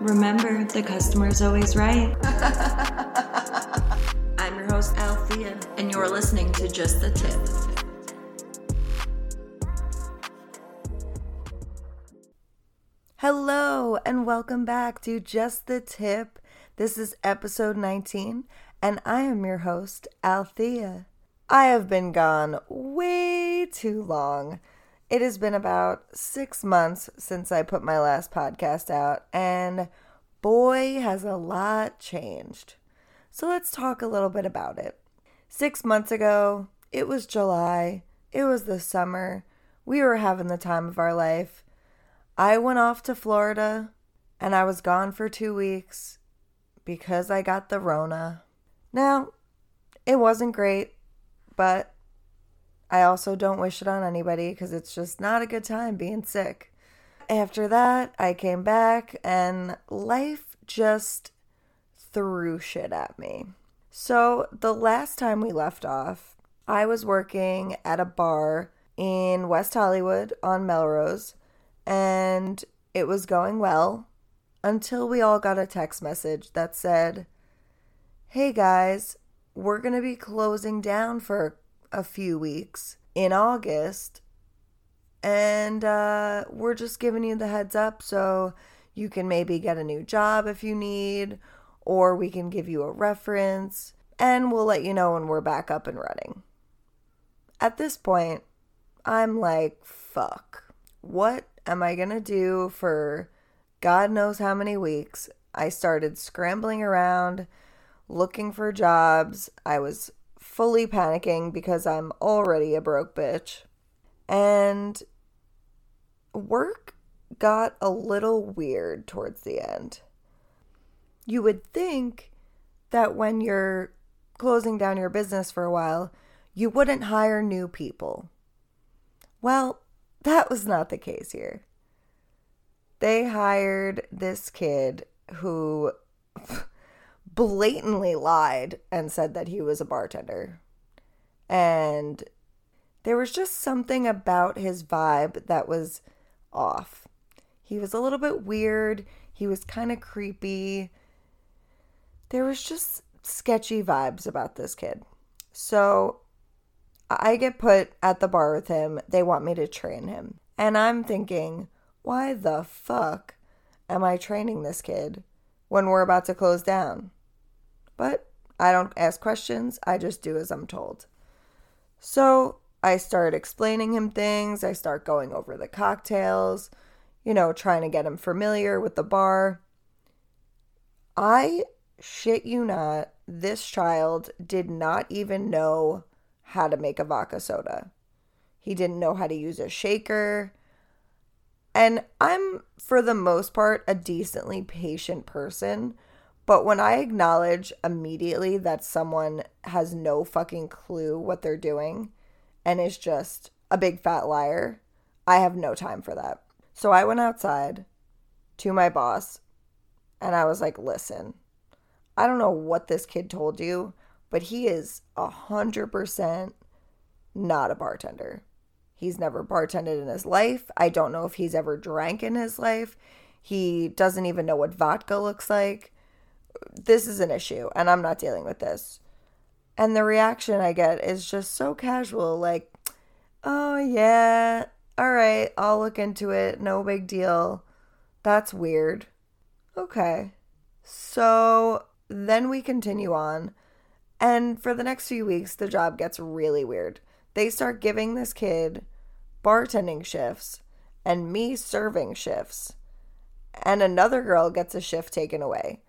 Remember, the customer's always right. I'm your host, Althea, and you're listening to Just the Tip. Hello, and welcome back to Just the Tip. This is episode 19, and I am your host, Althea. I have been gone way too long. It has been about six months since I put my last podcast out, and boy, has a lot changed. So let's talk a little bit about it. Six months ago, it was July, it was the summer, we were having the time of our life. I went off to Florida and I was gone for two weeks because I got the Rona. Now, it wasn't great, but I also don't wish it on anybody because it's just not a good time being sick. After that, I came back and life just threw shit at me. So, the last time we left off, I was working at a bar in West Hollywood on Melrose, and it was going well until we all got a text message that said, Hey guys, we're going to be closing down for a few weeks in August, and uh, we're just giving you the heads up so you can maybe get a new job if you need, or we can give you a reference, and we'll let you know when we're back up and running. At this point, I'm like, fuck. What am I gonna do for God knows how many weeks? I started scrambling around looking for jobs. I was fully panicking because I'm already a broke bitch. And work got a little weird towards the end. You would think that when you're closing down your business for a while, you wouldn't hire new people. Well, that was not the case here. They hired this kid who blatantly lied and said that he was a bartender. And there was just something about his vibe that was off. He was a little bit weird. He was kind of creepy. There was just sketchy vibes about this kid. So I get put at the bar with him. They want me to train him. And I'm thinking, why the fuck am I training this kid when we're about to close down? But I don't ask questions, I just do as I'm told. So I start explaining him things, I start going over the cocktails, you know, trying to get him familiar with the bar. I shit you not, this child did not even know how to make a vodka soda. He didn't know how to use a shaker. And I'm, for the most part, a decently patient person. But when I acknowledge immediately that someone has no fucking clue what they're doing and is just a big fat liar, I have no time for that. So I went outside to my boss and I was like, listen, I don't know what this kid told you, but he is a hundred percent not a bartender. He's never bartended in his life. I don't know if he's ever drank in his life. He doesn't even know what vodka looks like. This is an issue, and I'm not dealing with this. And the reaction I get is just so casual like, oh, yeah, all right, I'll look into it. No big deal. That's weird. Okay. So then we continue on. And for the next few weeks, the job gets really weird. They start giving this kid bartending shifts and me serving shifts. And another girl gets a shift taken away.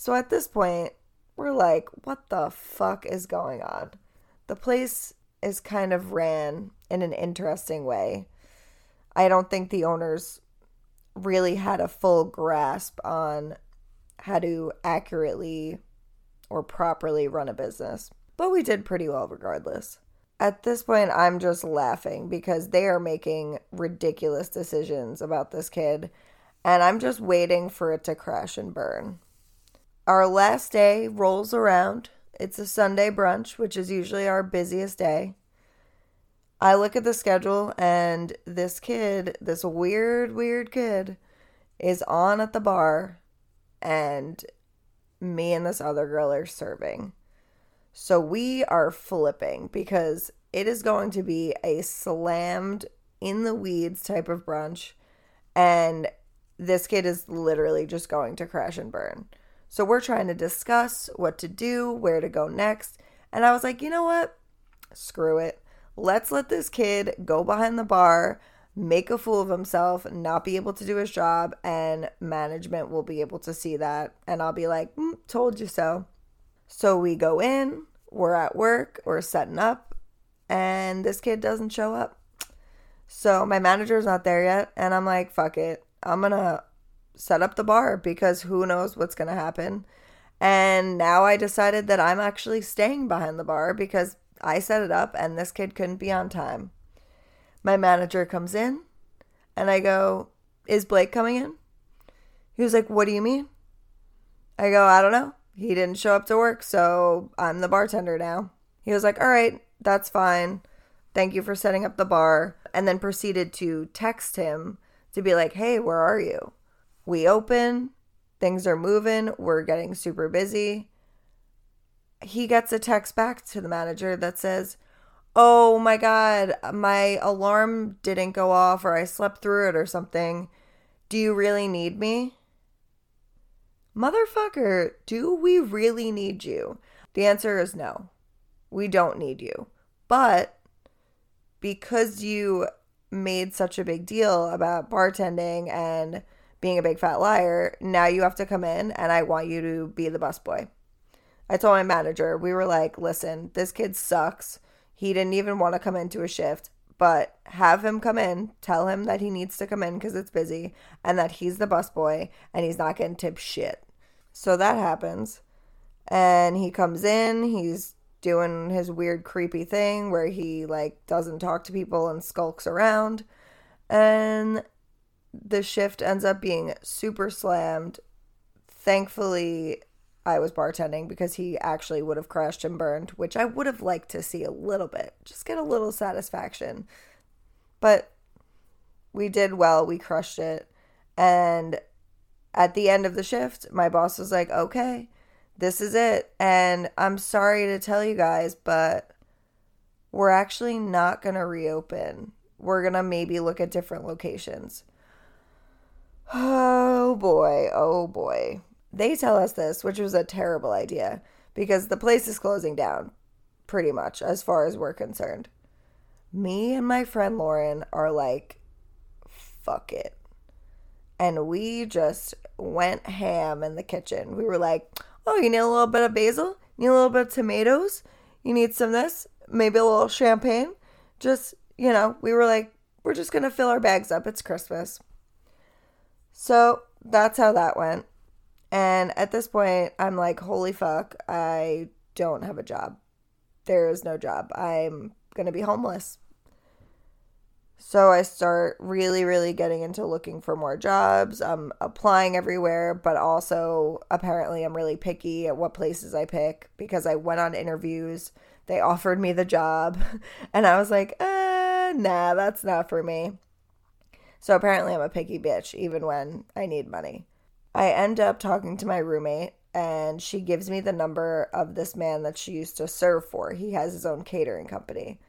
So at this point, we're like, what the fuck is going on? The place is kind of ran in an interesting way. I don't think the owners really had a full grasp on how to accurately or properly run a business. But we did pretty well regardless. At this point, I'm just laughing because they are making ridiculous decisions about this kid, and I'm just waiting for it to crash and burn. Our last day rolls around. It's a Sunday brunch, which is usually our busiest day. I look at the schedule, and this kid, this weird, weird kid, is on at the bar and me and this other girl are serving. So we are flipping because it is going to be a slammed in the weeds type of brunch. And this kid is literally just going to crash and burn. So we're trying to discuss what to do, where to go next. And I was like, you know what? Screw it. Let's let this kid go behind the bar, make a fool of himself, not be able to do his job, and management will be able to see that. And I'll be like, mm, told you so. So we go in, we're at work, we're setting up, and this kid doesn't show up. So my manager's not there yet, and I'm like, fuck it. I'm gonna set up the bar because who knows what's gonna happen. And now I decided that I'm actually staying behind the bar because I set it up and this kid couldn't be on time. My manager comes in and I go, Is Blake coming in? He was like, What do you mean? I go, I don't know. He didn't show up to work, so I'm the bartender now. He was like, All right, that's fine. Thank you for setting up the bar. And then proceeded to text him to be like, Hey, where are you? We open, things are moving, we're getting super busy. He gets a text back to the manager that says, Oh my God, my alarm didn't go off or I slept through it or something. Do you really need me? Motherfucker, do we really need you? The answer is no. We don't need you. But because you made such a big deal about bartending and being a big fat liar, now you have to come in and I want you to be the busboy. I told my manager, we were like, listen, this kid sucks. He didn't even want to come into a shift, but have him come in, tell him that he needs to come in because it's busy and that he's the busboy and he's not getting tipped shit. So that happens. And he comes in, he's doing his weird creepy thing where he like doesn't talk to people and skulks around. And the shift ends up being super slammed. Thankfully, I was bartending because he actually would have crashed and burned, which I would have liked to see a little bit, just get a little satisfaction. But we did well, we crushed it. And at the end of the shift, my boss was like, okay, this is it. And I'm sorry to tell you guys, but we're actually not going to reopen. We're going to maybe look at different locations. Oh boy, oh boy. They tell us this, which was a terrible idea because the place is closing down pretty much as far as we're concerned. Me and my friend Lauren are like, fuck it. And we just went ham in the kitchen. We were like, oh, you need a little bit of basil? You need a little bit of tomatoes? You need some of this? Maybe a little champagne? Just, you know, we were like, we're just going to fill our bags up. It's Christmas. So that's how that went. And at this point, I'm like, holy fuck, I don't have a job. There is no job. I'm going to be homeless. So I start really, really getting into looking for more jobs. I'm applying everywhere, but also apparently I'm really picky at what places I pick because I went on interviews. They offered me the job, and I was like, uh, nah, that's not for me. So apparently I'm a picky bitch, even when I need money. I end up talking to my roommate, and she gives me the number of this man that she used to serve for. He has his own catering company.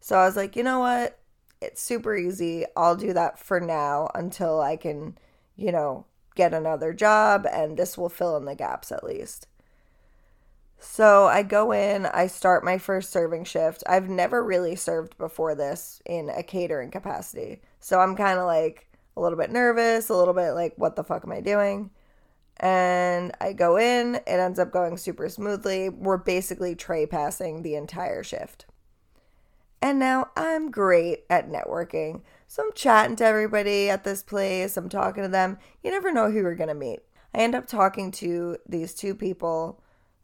So I was like, you know what? It's super easy. I'll do that for now until I can, you know, get another job, and this will fill in the gaps at least. So I go in, I start my first serving shift. I've never really served before this in a catering capacity. So I'm kind of like, a little bit nervous, a little bit like, what the fuck am I doing? And I go in, it ends up going super smoothly. We're basically tray passing the entire shift. And now I'm great at networking. So I'm chatting to everybody at this place, I'm talking to them. You never know who you're going to meet. I end up talking to these two people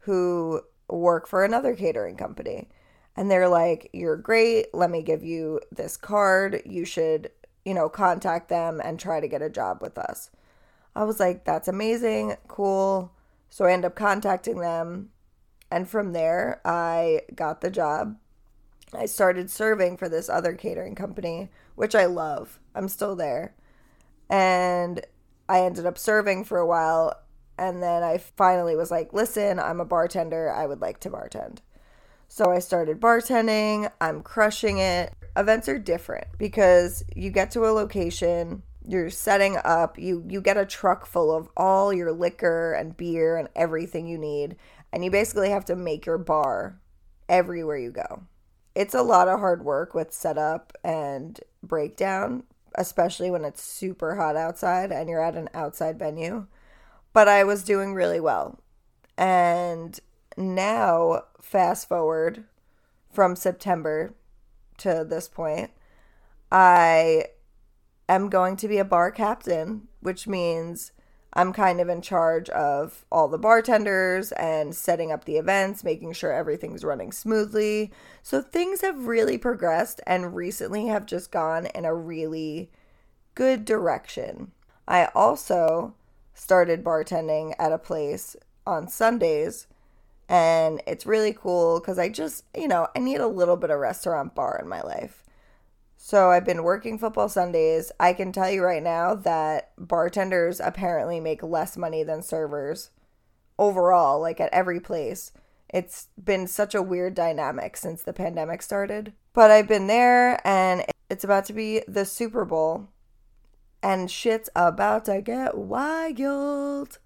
who work for another catering company. And they're like, You're great. Let me give you this card. You should you know, contact them and try to get a job with us. I was like, that's amazing, cool. So I end up contacting them. And from there, I got the job. I started serving for this other catering company, which I love. I'm still there. And I ended up serving for a while. And then I finally was like, listen, I'm a bartender. I would like to bartend. So I started bartending. I'm crushing it. Events are different because you get to a location, you're setting up, you you get a truck full of all your liquor and beer and everything you need, and you basically have to make your bar everywhere you go. It's a lot of hard work with setup and breakdown, especially when it's super hot outside and you're at an outside venue. But I was doing really well. And now, fast forward from September to this point, I am going to be a bar captain, which means I'm kind of in charge of all the bartenders and setting up the events, making sure everything's running smoothly. So things have really progressed and recently have just gone in a really good direction. I also started bartending at a place on Sundays and it's really cool because I just, you know, I need a little bit of restaurant bar in my life. So I've been working football Sundays. I can tell you right now that bartenders apparently make less money than servers overall, like at every place. It's been such a weird dynamic since the pandemic started. But I've been there and it's about to be the Super Bowl and shit's about to get wild.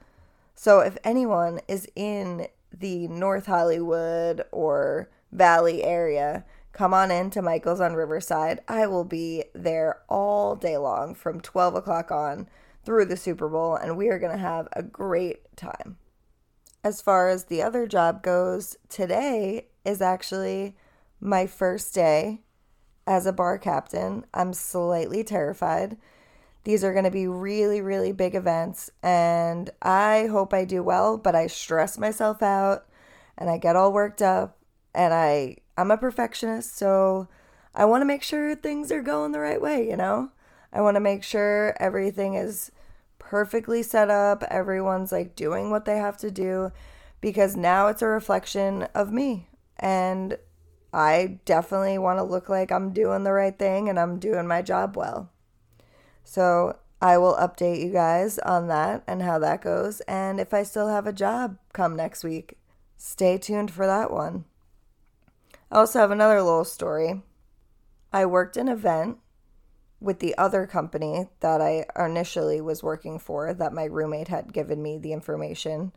So if anyone is in the North Hollywood or Valley area, come on in to Michael's on Riverside. I will be there all day long from 12 o'clock on through the Super Bowl, and we are going to have a great time. As far as the other job goes, today is actually my first day as a bar captain. I'm slightly terrified. These are going to be really, really big events, and I hope I do well, but I stress myself out and I get all worked up and I I'm a perfectionist, so I want to make sure things are going the right way, you know? I want to make sure everything is perfectly set up, everyone's like doing what they have to do because now it's a reflection of me and I definitely want to look like I'm doing the right thing and I'm doing my job well. So, I will update you guys on that and how that goes and if I still have a job come next week. Stay tuned for that one. I also have another little story. I worked an event with the other company that I initially was working for, that my roommate had given me the information.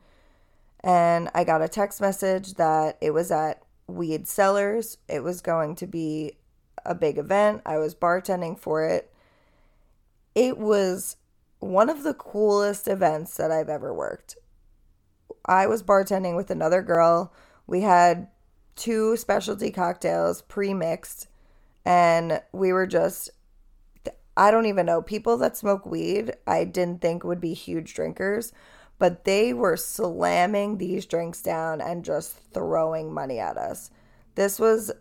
And I got a text message that it was at Weed Cellars. It was going to be a big event. I was bartending for it. It was one of the coolest events that I've ever worked. I was bartending with another girl. We had two specialty cocktails pre-mixed and we were just I don't even know people that smoke weed I didn't think would be huge drinkers but they were slamming these drinks down and just throwing money at us. This was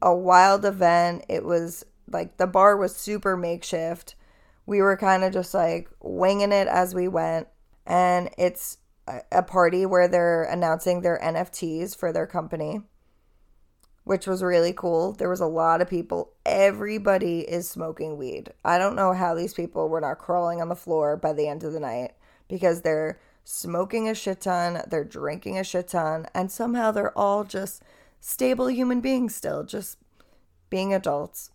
a wild event. It was like the bar was super makeshift. We were kind of just like winging it as we went and it's a party where they're announcing their NFTs for their company which was really cool. There was a lot of people. Everybody is smoking weed. I don't know how these people were not crawling on the floor by the end of the night because they're smoking a shit ton, they're drinking a shit ton, and somehow they're all just stable human beings still, just being adults.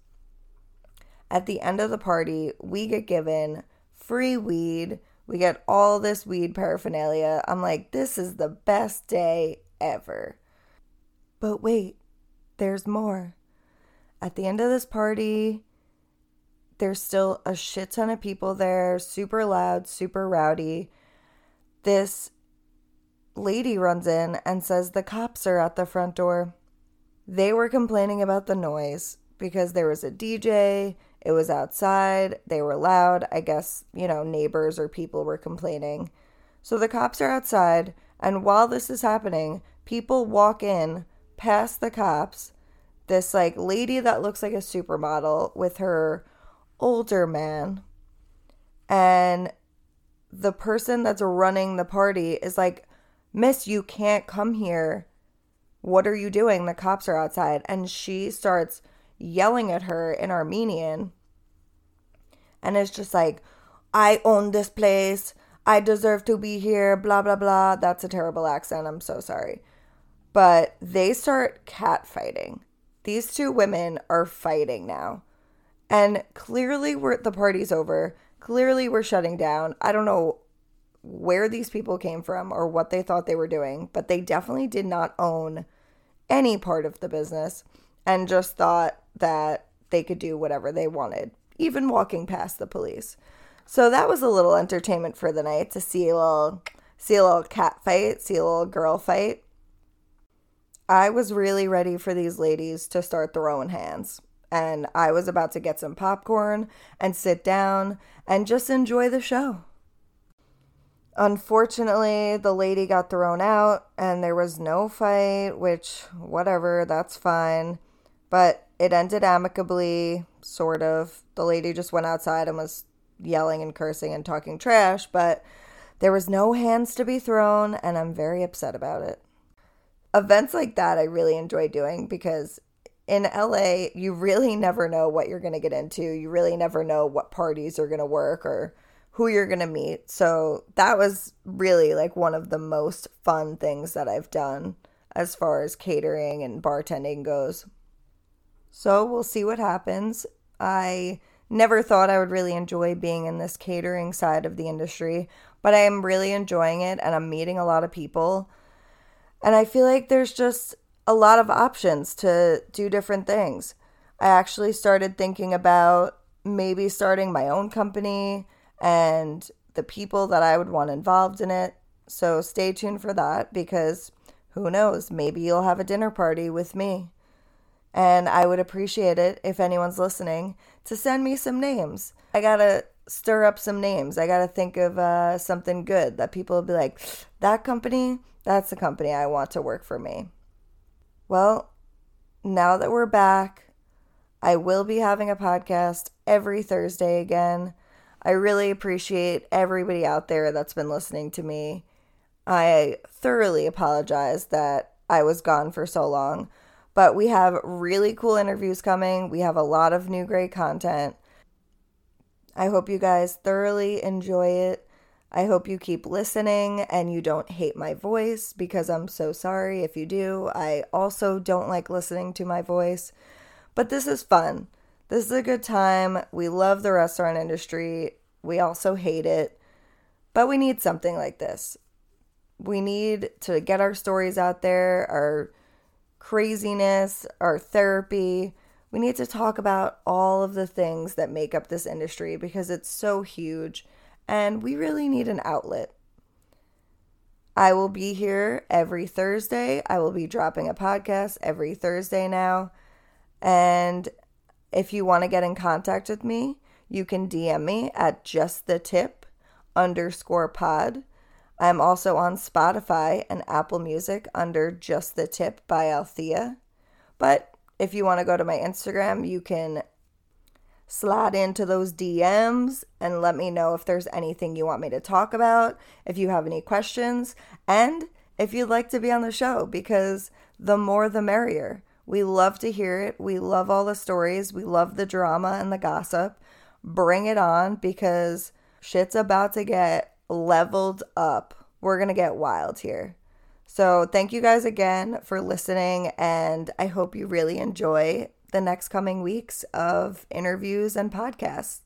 At the end of the party, we get given free weed. We get all this weed paraphernalia. I'm like, this is the best day ever. But wait, there's more. At the end of this party, there's still a shit ton of people there, super loud, super rowdy. This lady runs in and says the cops are at the front door. They were complaining about the noise because there was a DJ, it was outside, they were loud. I guess, you know, neighbors or people were complaining. So the cops are outside, and while this is happening, people walk in past the cops. This like lady that looks like a supermodel with her older man. And the person that's running the party is like miss you can't come here. What are you doing? The cops are outside and she starts yelling at her in armenian and it's just like i own this place I deserve to be here, blah, blah, blah. That's a terrible accent. I'm so sorry. But they start catfighting. These two women are fighting now. And clearly, we're, the party's over. Clearly, we're shutting down. I don't know where these people came from or what they thought they were doing, but they definitely did not own any part of the business and just thought that they could do whatever they wanted, even walking past the police. So that was a little entertainment for the night to see a little see a little cat fight, see a little girl fight. I was really ready for these ladies to start throwing hands. And I was about to get some popcorn and sit down and just enjoy the show. Unfortunately, the lady got thrown out and there was no fight, which, whatever, that's fine. But it ended amicably, sort of. The lady just went outside and was yelling and cursing and talking trash, but there was no hands to be thrown, and I'm very upset about it. Events like that I really enjoy doing because in LA, you really never know what you're going to get into. You really never know what parties are going to work or who you're going to meet. So that was really like one of the most fun things that I've done as far as catering and bartending goes. So we'll see what happens. I never thought I would really enjoy being in this catering side of the industry, but I am really enjoying it and I'm meeting a lot of people. And I feel like there's just a lot of options to do different things. I actually started thinking about maybe starting my own company and the people that I would want involved in it. So stay tuned for that because who knows, maybe you'll have a dinner party with me. And I would appreciate it if anyone's listening to send me some names. I gotta stir up some names. I gotta think of uh, something good that people will be like, that company, that's the company I want to work for me. Well, now that we're back, I will be having a podcast every Thursday again. I really appreciate everybody out there that's been listening to me. I thoroughly apologize that I was gone for so long, but we have really cool interviews coming. We have a lot of new great content. I hope you guys thoroughly enjoy it. I hope you keep listening and you don't hate my voice because I'm so sorry if you do. I also don't like listening to my voice, but this is fun. This is a good time. We love the restaurant industry. We also hate it. But we need something like this. We need to get our stories out there, our craziness, our therapy. We need to talk about all of the things that make up this industry because it's so huge and we really need an outlet. I will be here every Thursday. I will be dropping a podcast every Thursday now. And if you want to get in contact with me, you can DM me at just the tip underscore pod. I'm also on Spotify and Apple Music under Just the Tip by Althea. But if you want to go to my Instagram, you can slide into those DMs and let me know if there's anything you want me to talk about, if you have any questions, and if you'd like to be on the show, because the more the merrier. We love to hear it. We love all the stories. We love the drama and the gossip. Bring it on because shit's about to get leveled up. We're going to get wild here. So, thank you guys again for listening, and I hope you really enjoy the next coming weeks of interviews and podcasts.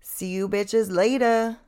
See you bitches later.